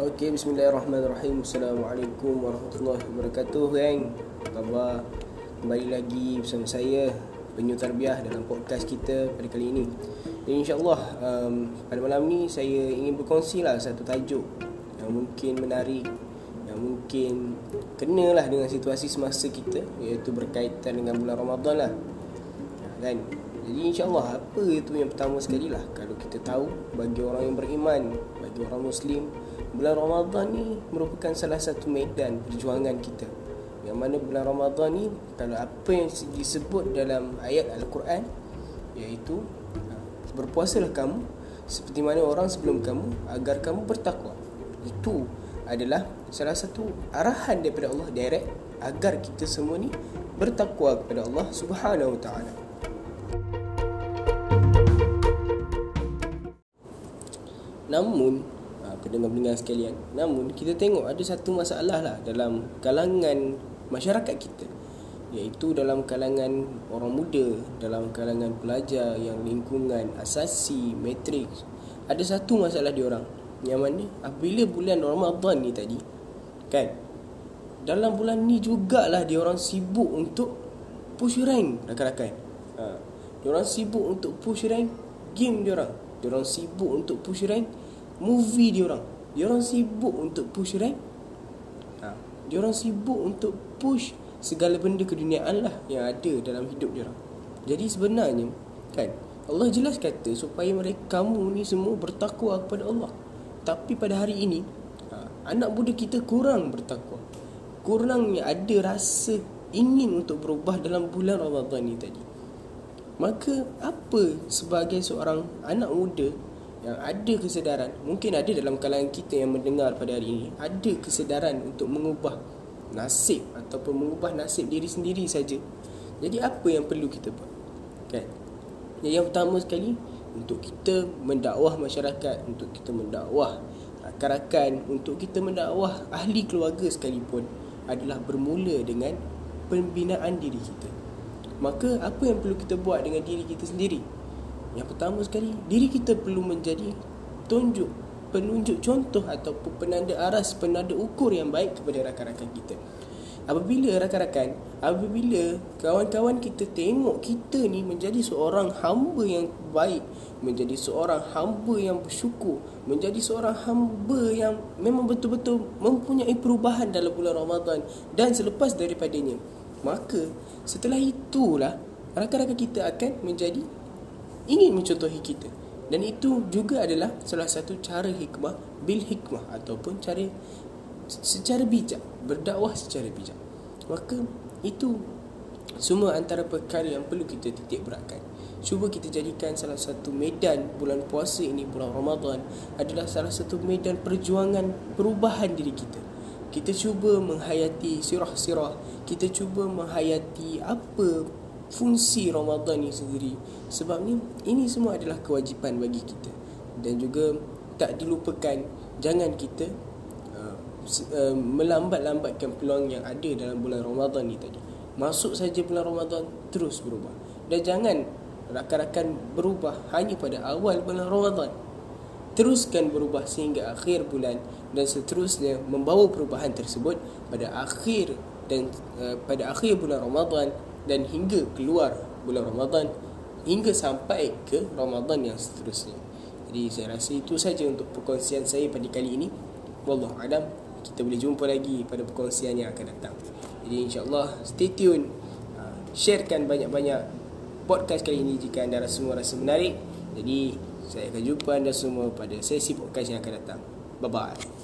Okey, bismillahirrahmanirrahim. Assalamualaikum warahmatullahi wabarakatuh, geng. Apa khabar? Kembali lagi bersama saya Penyu Tarbiyah dalam podcast kita pada kali ini. Dan insya-Allah um, pada malam ni saya ingin berkongsi lah satu tajuk yang mungkin menarik yang mungkin kenalah dengan situasi semasa kita iaitu berkaitan dengan bulan Ramadan lah. Kan? Jadi insyaAllah apa itu yang pertama sekali lah Kalau kita tahu bagi orang yang beriman Bagi orang Muslim bulan Ramadan ni merupakan salah satu medan perjuangan kita. Yang mana bulan Ramadan ni kalau apa yang disebut dalam ayat Al-Quran iaitu ha, berpuasalah kamu seperti mana orang sebelum kamu agar kamu bertakwa. Itu adalah salah satu arahan daripada Allah direct agar kita semua ni bertakwa kepada Allah Subhanahu Wa Taala. Namun pendengar-pendengar sekalian. Namun kita tengok ada satu masalah lah dalam kalangan masyarakat kita iaitu dalam kalangan orang muda, dalam kalangan pelajar yang lingkungan asasi, matrik. Ada satu masalah dia orang yang mana apabila bulan Ramadan ni tadi kan dalam bulan ni jugalah dia orang sibuk untuk push rank rakan-rakan. Ha. Dia orang sibuk untuk push rank game dia Dia orang sibuk untuk push rank movie dia orang. Dia orang sibuk untuk push rank. Ha. Dia orang sibuk untuk push segala benda keduniaan lah yang ada dalam hidup dia orang. Jadi sebenarnya kan Allah jelas kata supaya mereka kamu ni semua bertakwa kepada Allah. Tapi pada hari ini ha, anak muda kita kurang bertakwa. Kurangnya ada rasa ingin untuk berubah dalam bulan Ramadan ni tadi. Maka apa sebagai seorang anak muda yang ada kesedaran? Mungkin ada dalam kalangan kita yang mendengar pada hari ini ada kesedaran untuk mengubah nasib ataupun mengubah nasib diri sendiri saja. Jadi apa yang perlu kita buat? Kan? Jadi yang pertama sekali untuk kita mendakwah masyarakat untuk kita mendakwah rakan-rakan untuk kita mendakwah ahli keluarga sekalipun adalah bermula dengan pembinaan diri kita maka apa yang perlu kita buat dengan diri kita sendiri yang pertama sekali, diri kita perlu menjadi tunjuk, penunjuk contoh ataupun penanda aras, penanda ukur yang baik kepada rakan-rakan kita. Apabila rakan-rakan, apabila kawan-kawan kita tengok kita ni menjadi seorang hamba yang baik, menjadi seorang hamba yang bersyukur, menjadi seorang hamba yang memang betul-betul mempunyai perubahan dalam bulan Ramadan dan selepas daripadanya, maka setelah itulah rakan-rakan kita akan menjadi ingin mencontohi kita. Dan itu juga adalah salah satu cara hikmah bil hikmah ataupun cara secara bijak berdakwah secara bijak. Maka itu semua antara perkara yang perlu kita titik beratkan. Cuba kita jadikan salah satu medan bulan puasa ini bulan Ramadan adalah salah satu medan perjuangan perubahan diri kita kita cuba menghayati sirah-sirah. Kita cuba menghayati apa fungsi Ramadan ini sendiri. Sebab ni ini semua adalah kewajipan bagi kita. Dan juga tak dilupakan jangan kita uh, uh, melambat-lambatkan peluang yang ada dalam bulan Ramadan ni tadi. Masuk saja bulan Ramadan terus berubah. Dan jangan rakan-rakan berubah hanya pada awal bulan Ramadan teruskan berubah sehingga akhir bulan dan seterusnya membawa perubahan tersebut pada akhir dan uh, pada akhir bulan Ramadan dan hingga keluar bulan Ramadan hingga sampai ke Ramadan yang seterusnya. Jadi saya rasa itu saja untuk perkongsian saya pada kali ini. Wallahu alam. Kita boleh jumpa lagi pada perkongsian yang akan datang. Jadi insya-Allah stay tune. Uh, sharekan banyak-banyak podcast kali ini jika anda rasa semua rasa menarik. Jadi saya akan jumpa anda semua pada sesi podcast yang akan datang. Bye bye.